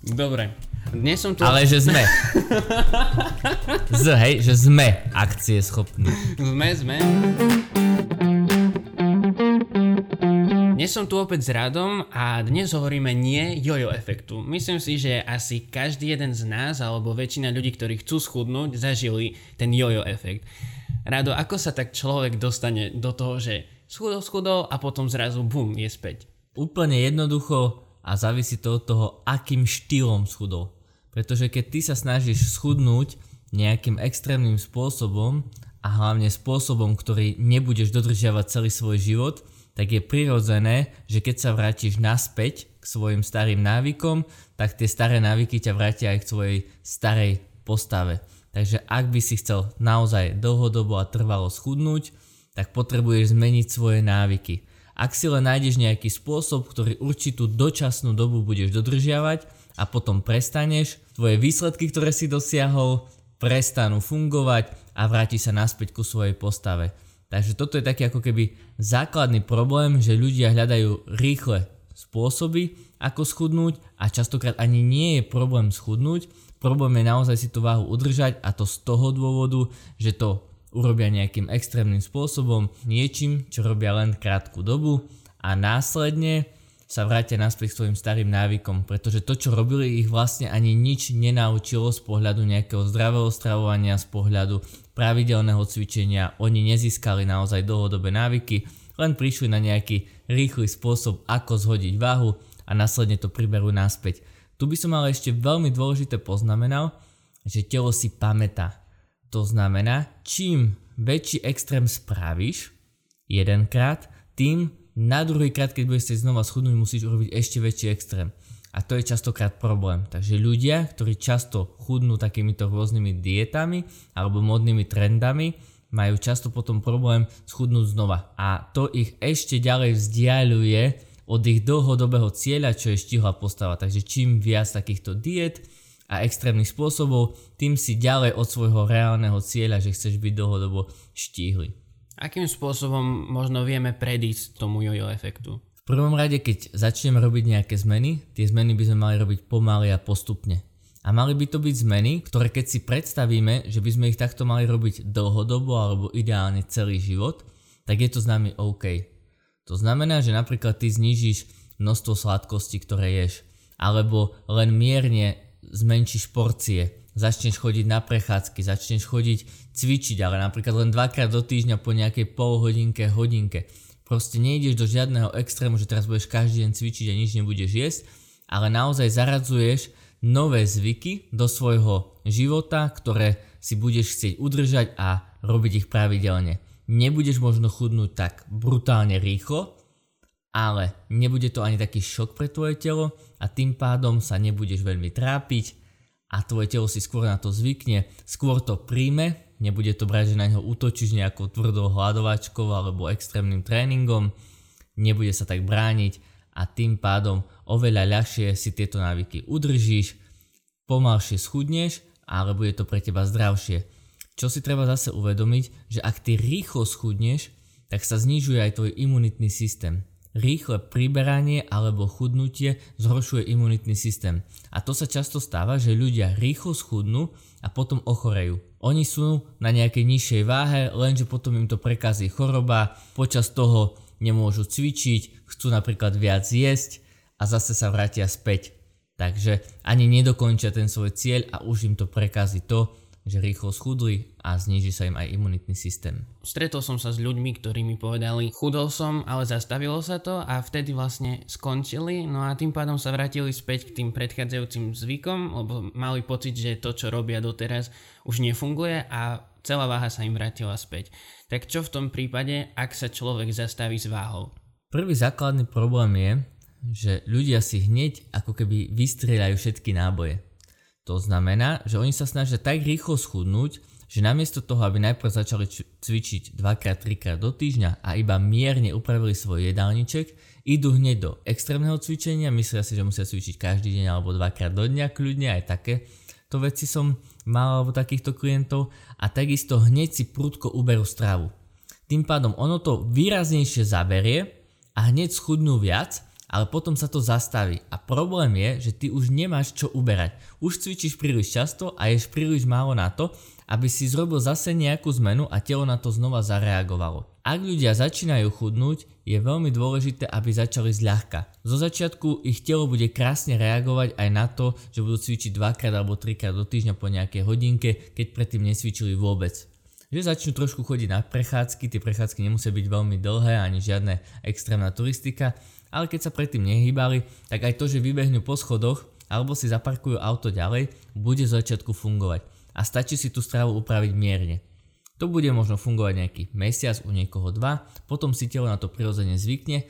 Dobre. Dnes som tu... Ale že sme. Z, hej, že sme akcie schopní. Sme, sme. Dnes som tu opäť s Radom a dnes hovoríme nie jojo efektu. Myslím si, že asi každý jeden z nás alebo väčšina ľudí, ktorí chcú schudnúť, zažili ten jojo efekt. Rado, ako sa tak človek dostane do toho, že schudol, schudol a potom zrazu bum, je späť? Úplne jednoducho a závisí to od toho, akým štýlom schudol. Pretože keď ty sa snažíš schudnúť nejakým extrémnym spôsobom a hlavne spôsobom, ktorý nebudeš dodržiavať celý svoj život, tak je prirodzené, že keď sa vrátiš naspäť k svojim starým návykom, tak tie staré návyky ťa vrátia aj k svojej starej postave. Takže ak by si chcel naozaj dlhodobo a trvalo schudnúť, tak potrebuješ zmeniť svoje návyky. Ak si len nájdeš nejaký spôsob, ktorý určitú dočasnú dobu budeš dodržiavať a potom prestaneš, tvoje výsledky, ktoré si dosiahol, prestanú fungovať a vráti sa naspäť ku svojej postave. Takže toto je taký ako keby základný problém, že ľudia hľadajú rýchle spôsoby, ako schudnúť a častokrát ani nie je problém schudnúť, problém je naozaj si tú váhu udržať a to z toho dôvodu, že to urobia nejakým extrémnym spôsobom, niečím, čo robia len krátku dobu a následne sa vrátia naspäť k svojim starým návykom, pretože to, čo robili, ich vlastne ani nič nenaučilo z pohľadu nejakého zdravého stravovania, z pohľadu pravidelného cvičenia. Oni nezískali naozaj dlhodobé návyky, len prišli na nejaký rýchly spôsob, ako zhodiť váhu a následne to priberú naspäť. Tu by som ale ešte veľmi dôležité poznamenal, že telo si pamätá. To znamená, čím väčší extrém spravíš jedenkrát, tým na druhý krát, keď budeš chcieť znova schudnúť, musíš urobiť ešte väčší extrém. A to je častokrát problém. Takže ľudia, ktorí často chudnú takýmito rôznymi dietami alebo modnými trendami, majú často potom problém schudnúť znova. A to ich ešte ďalej vzdialuje od ich dlhodobého cieľa, čo je štihla postava. Takže čím viac takýchto diet, a extrémnych spôsobov, tým si ďalej od svojho reálneho cieľa, že chceš byť dlhodobo štíhly. Akým spôsobom možno vieme predísť tomu jojo efektu? V prvom rade, keď začneme robiť nejaké zmeny, tie zmeny by sme mali robiť pomaly a postupne. A mali by to byť zmeny, ktoré keď si predstavíme, že by sme ich takto mali robiť dlhodobo alebo ideálne celý život, tak je to s nami OK. To znamená, že napríklad ty znižíš množstvo sladkosti, ktoré ješ, alebo len mierne zmenšíš porcie, začneš chodiť na prechádzky, začneš chodiť cvičiť, ale napríklad len dvakrát do týždňa po nejakej pol hodinke, hodinke. Proste nejdeš do žiadneho extrému, že teraz budeš každý deň cvičiť a nič nebudeš jesť, ale naozaj zaradzuješ nové zvyky do svojho života, ktoré si budeš chcieť udržať a robiť ich pravidelne. Nebudeš možno chudnúť tak brutálne rýchlo, ale nebude to ani taký šok pre tvoje telo a tým pádom sa nebudeš veľmi trápiť a tvoje telo si skôr na to zvykne, skôr to príjme, nebude to brať, že na neho útočíš nejakou tvrdou hľadovačkou alebo extrémnym tréningom, nebude sa tak brániť a tým pádom oveľa ľahšie si tieto návyky udržíš, pomalšie schudneš, ale bude to pre teba zdravšie. Čo si treba zase uvedomiť, že ak ty rýchlo schudneš, tak sa znižuje aj tvoj imunitný systém. Rýchle priberanie alebo chudnutie zhoršuje imunitný systém. A to sa často stáva, že ľudia rýchlo schudnú a potom ochorejú. Oni sú na nejakej nižšej váhe, lenže potom im to prekazí choroba, počas toho nemôžu cvičiť, chcú napríklad viac jesť a zase sa vrátia späť. Takže ani nedokončia ten svoj cieľ a už im to prekazí to, že rýchlo schudli a zniží sa im aj imunitný systém. Stretol som sa s ľuďmi, ktorí mi povedali, chudol som, ale zastavilo sa to a vtedy vlastne skončili, no a tým pádom sa vrátili späť k tým predchádzajúcim zvykom, lebo mali pocit, že to, čo robia doteraz, už nefunguje a celá váha sa im vrátila späť. Tak čo v tom prípade, ak sa človek zastaví s váhou? Prvý základný problém je, že ľudia si hneď ako keby vystrieľajú všetky náboje. To znamená, že oni sa snažia tak rýchlo schudnúť, že namiesto toho, aby najprv začali cvičiť 2-3 krát do týždňa a iba mierne upravili svoj jedálniček, idú hneď do extrémneho cvičenia, myslia si, že musia cvičiť každý deň alebo dvakrát do dňa kľudne, aj také to veci som mal alebo takýchto klientov a takisto hneď si prudko uberú stravu. Tým pádom ono to výraznejšie zaberie a hneď schudnú viac ale potom sa to zastaví. A problém je, že ty už nemáš čo uberať. Už cvičíš príliš často a ješ príliš málo na to, aby si zrobil zase nejakú zmenu a telo na to znova zareagovalo. Ak ľudia začínajú chudnúť, je veľmi dôležité, aby začali zľahka. Zo začiatku ich telo bude krásne reagovať aj na to, že budú cvičiť dvakrát alebo trikrát do týždňa po nejakej hodinke, keď predtým nesvičili vôbec že začnú trošku chodiť na prechádzky, tie prechádzky nemusia byť veľmi dlhé ani žiadne extrémna turistika, ale keď sa predtým nehýbali, tak aj to, že vybehnú po schodoch alebo si zaparkujú auto ďalej, bude z začiatku fungovať a stačí si tú stravu upraviť mierne. To bude možno fungovať nejaký mesiac, u niekoho dva, potom si telo na to prirodzene zvykne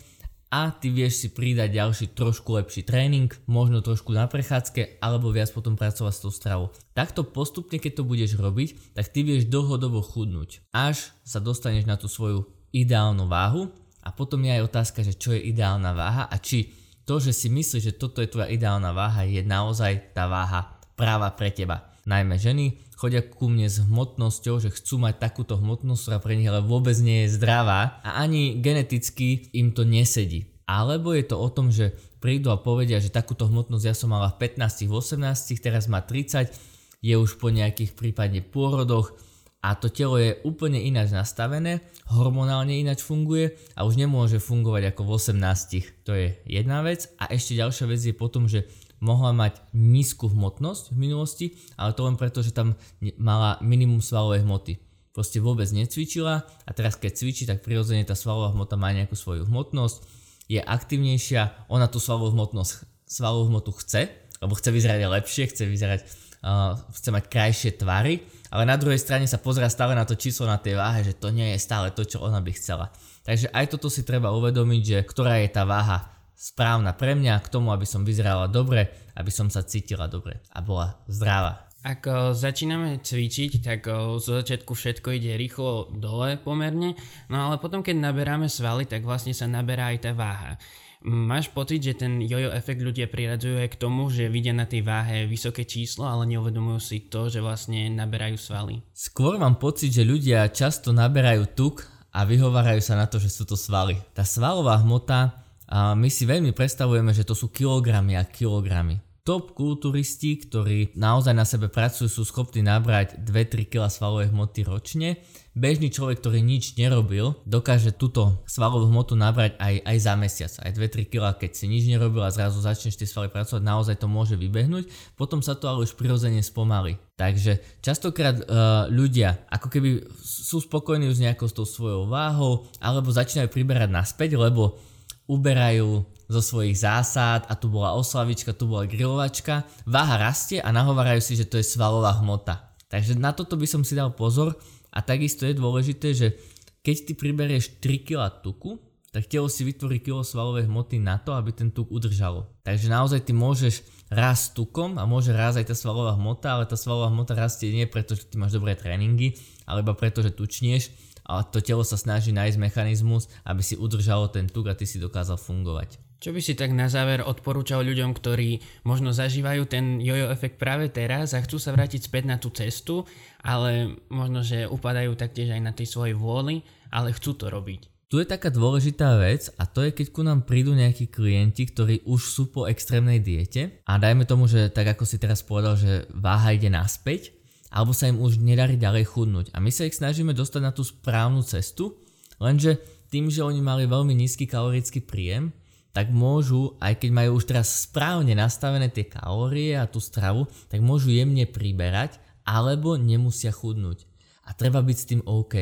a ty vieš si pridať ďalší trošku lepší tréning, možno trošku na prechádzke alebo viac potom pracovať s tou stravou. Takto postupne, keď to budeš robiť, tak ty vieš dlhodobo chudnúť, až sa dostaneš na tú svoju ideálnu váhu a potom je aj otázka, že čo je ideálna váha a či to, že si myslíš, že toto je tvoja ideálna váha, je naozaj tá váha práva pre teba. Najmä ženy chodia ku mne s hmotnosťou, že chcú mať takúto hmotnosť, ktorá pre nich ale vôbec nie je zdravá a ani geneticky im to nesedí. Alebo je to o tom, že prídu a povedia, že takúto hmotnosť ja som mala v 15, 18, teraz má 30, je už po nejakých prípadne pôrodoch a to telo je úplne ináč nastavené, hormonálne ináč funguje a už nemôže fungovať ako v 18. To je jedna vec. A ešte ďalšia vec je potom, že mohla mať nízku hmotnosť v minulosti, ale to len preto, že tam mala minimum svalovej hmoty. Proste vôbec necvičila a teraz keď cvičí, tak prirodzene tá svalová hmota má nejakú svoju hmotnosť, je aktivnejšia, ona tú svalovú hmotnosť, svalovú hmotu chce, lebo chce vyzerať lepšie, chce vyzerať, uh, chce mať krajšie tvary, ale na druhej strane sa pozera stále na to číslo na tej váhe, že to nie je stále to, čo ona by chcela. Takže aj toto si treba uvedomiť, že ktorá je tá váha správna pre mňa k tomu, aby som vyzerala dobre, aby som sa cítila dobre a bola zdravá. Ako začíname cvičiť, tak zo začiatku všetko ide rýchlo dole pomerne, no ale potom keď naberáme svaly, tak vlastne sa naberá aj tá váha. Máš pocit, že ten jojo efekt ľudia priradzujú aj k tomu, že vidia na tej váhe vysoké číslo, ale neuvedomujú si to, že vlastne naberajú svaly? Skôr mám pocit, že ľudia často naberajú tuk a vyhovárajú sa na to, že sú to svaly. Tá svalová hmota my si veľmi predstavujeme, že to sú kilogramy a kilogramy. Top kulturisti, ktorí naozaj na sebe pracujú, sú schopní nabrať 2-3 kg svalovej hmoty ročne. Bežný človek, ktorý nič nerobil, dokáže túto svalovú hmotu nabrať aj, aj za mesiac. Aj 2-3 kg, keď si nič nerobil a zrazu začneš tie svaly pracovať, naozaj to môže vybehnúť. Potom sa to ale už prirodzene spomalí. Takže častokrát uh, ľudia ako keby sú spokojní už nejakou s tou svojou váhou, alebo začínajú priberať naspäť, lebo uberajú zo svojich zásad a tu bola oslavička, tu bola grilovačka, váha rastie a nahovárajú si, že to je svalová hmota. Takže na toto by som si dal pozor a takisto je dôležité, že keď ty priberieš 3 kg tuku, tak telo si vytvorí kilo svalovej hmoty na to, aby ten tuk udržalo. Takže naozaj ty môžeš rast tukom a môže raz aj tá svalová hmota, ale tá svalová hmota rastie nie preto, že ty máš dobré tréningy, alebo preto, že tučnieš, a to telo sa snaží nájsť mechanizmus, aby si udržalo ten tuk a ty si dokázal fungovať. Čo by si tak na záver odporúčal ľuďom, ktorí možno zažívajú ten jojo efekt práve teraz a chcú sa vrátiť späť na tú cestu, ale možno, že upadajú taktiež aj na tej svojej vôli, ale chcú to robiť. Tu je taká dôležitá vec a to je, keď ku nám prídu nejakí klienti, ktorí už sú po extrémnej diete a dajme tomu, že tak ako si teraz povedal, že váha ide naspäť, alebo sa im už nedarí ďalej chudnúť. A my sa ich snažíme dostať na tú správnu cestu, lenže tým, že oni mali veľmi nízky kalorický príjem, tak môžu, aj keď majú už teraz správne nastavené tie kalórie a tú stravu, tak môžu jemne priberať, alebo nemusia chudnúť. A treba byť s tým OK.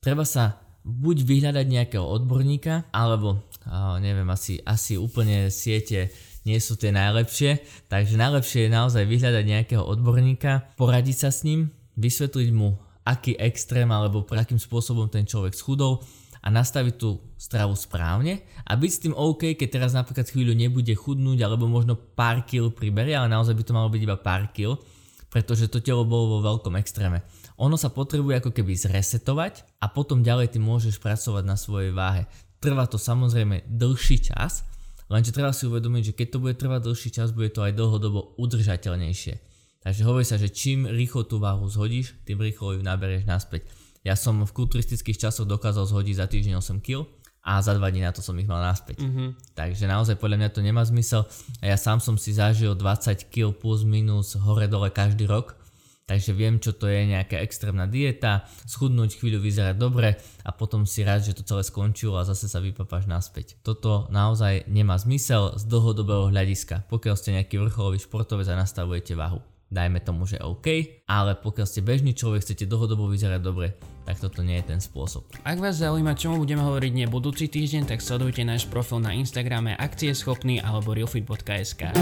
Treba sa buď vyhľadať nejakého odborníka, alebo neviem, asi, asi úplne siete nie sú tie najlepšie, takže najlepšie je naozaj vyhľadať nejakého odborníka, poradiť sa s ním, vysvetliť mu, aký extrém alebo pre akým spôsobom ten človek schudol a nastaviť tú stravu správne a byť s tým OK, keď teraz napríklad chvíľu nebude chudnúť alebo možno pár kil priberie, ale naozaj by to malo byť iba pár kil, pretože to telo bolo vo veľkom extréme. Ono sa potrebuje ako keby zresetovať a potom ďalej ty môžeš pracovať na svojej váhe. Trvá to samozrejme dlhší čas, Lenže treba si uvedomiť, že keď to bude trvať dlhší čas, bude to aj dlhodobo udržateľnejšie. Takže hovorí sa, že čím rýchlo tú váhu zhodíš, tým rýchlo ju naberieš naspäť. Ja som v kulturistických časoch dokázal zhodiť za týždeň 8 kg a za dva dní na to som ich mal naspäť. Mhm. Takže naozaj podľa mňa to nemá zmysel. Ja sám som si zažil 20 kg plus minus hore dole každý rok. Takže viem, čo to je nejaká extrémna dieta, schudnúť, chvíľu vyzerať dobre a potom si rád, že to celé skončilo a zase sa vypapáš naspäť. Toto naozaj nemá zmysel z dlhodobého hľadiska. Pokiaľ ste nejaký vrcholový športovec a nastavujete váhu dajme tomu, že OK, ale pokiaľ ste bežný človek, chcete dlhodobo vyzerať dobre, tak toto nie je ten spôsob. Ak vás zaujíma, čomu budeme hovoriť nie budúci týždeň, tak sledujte náš profil na Instagrame akcieschopný alebo realfit.sk.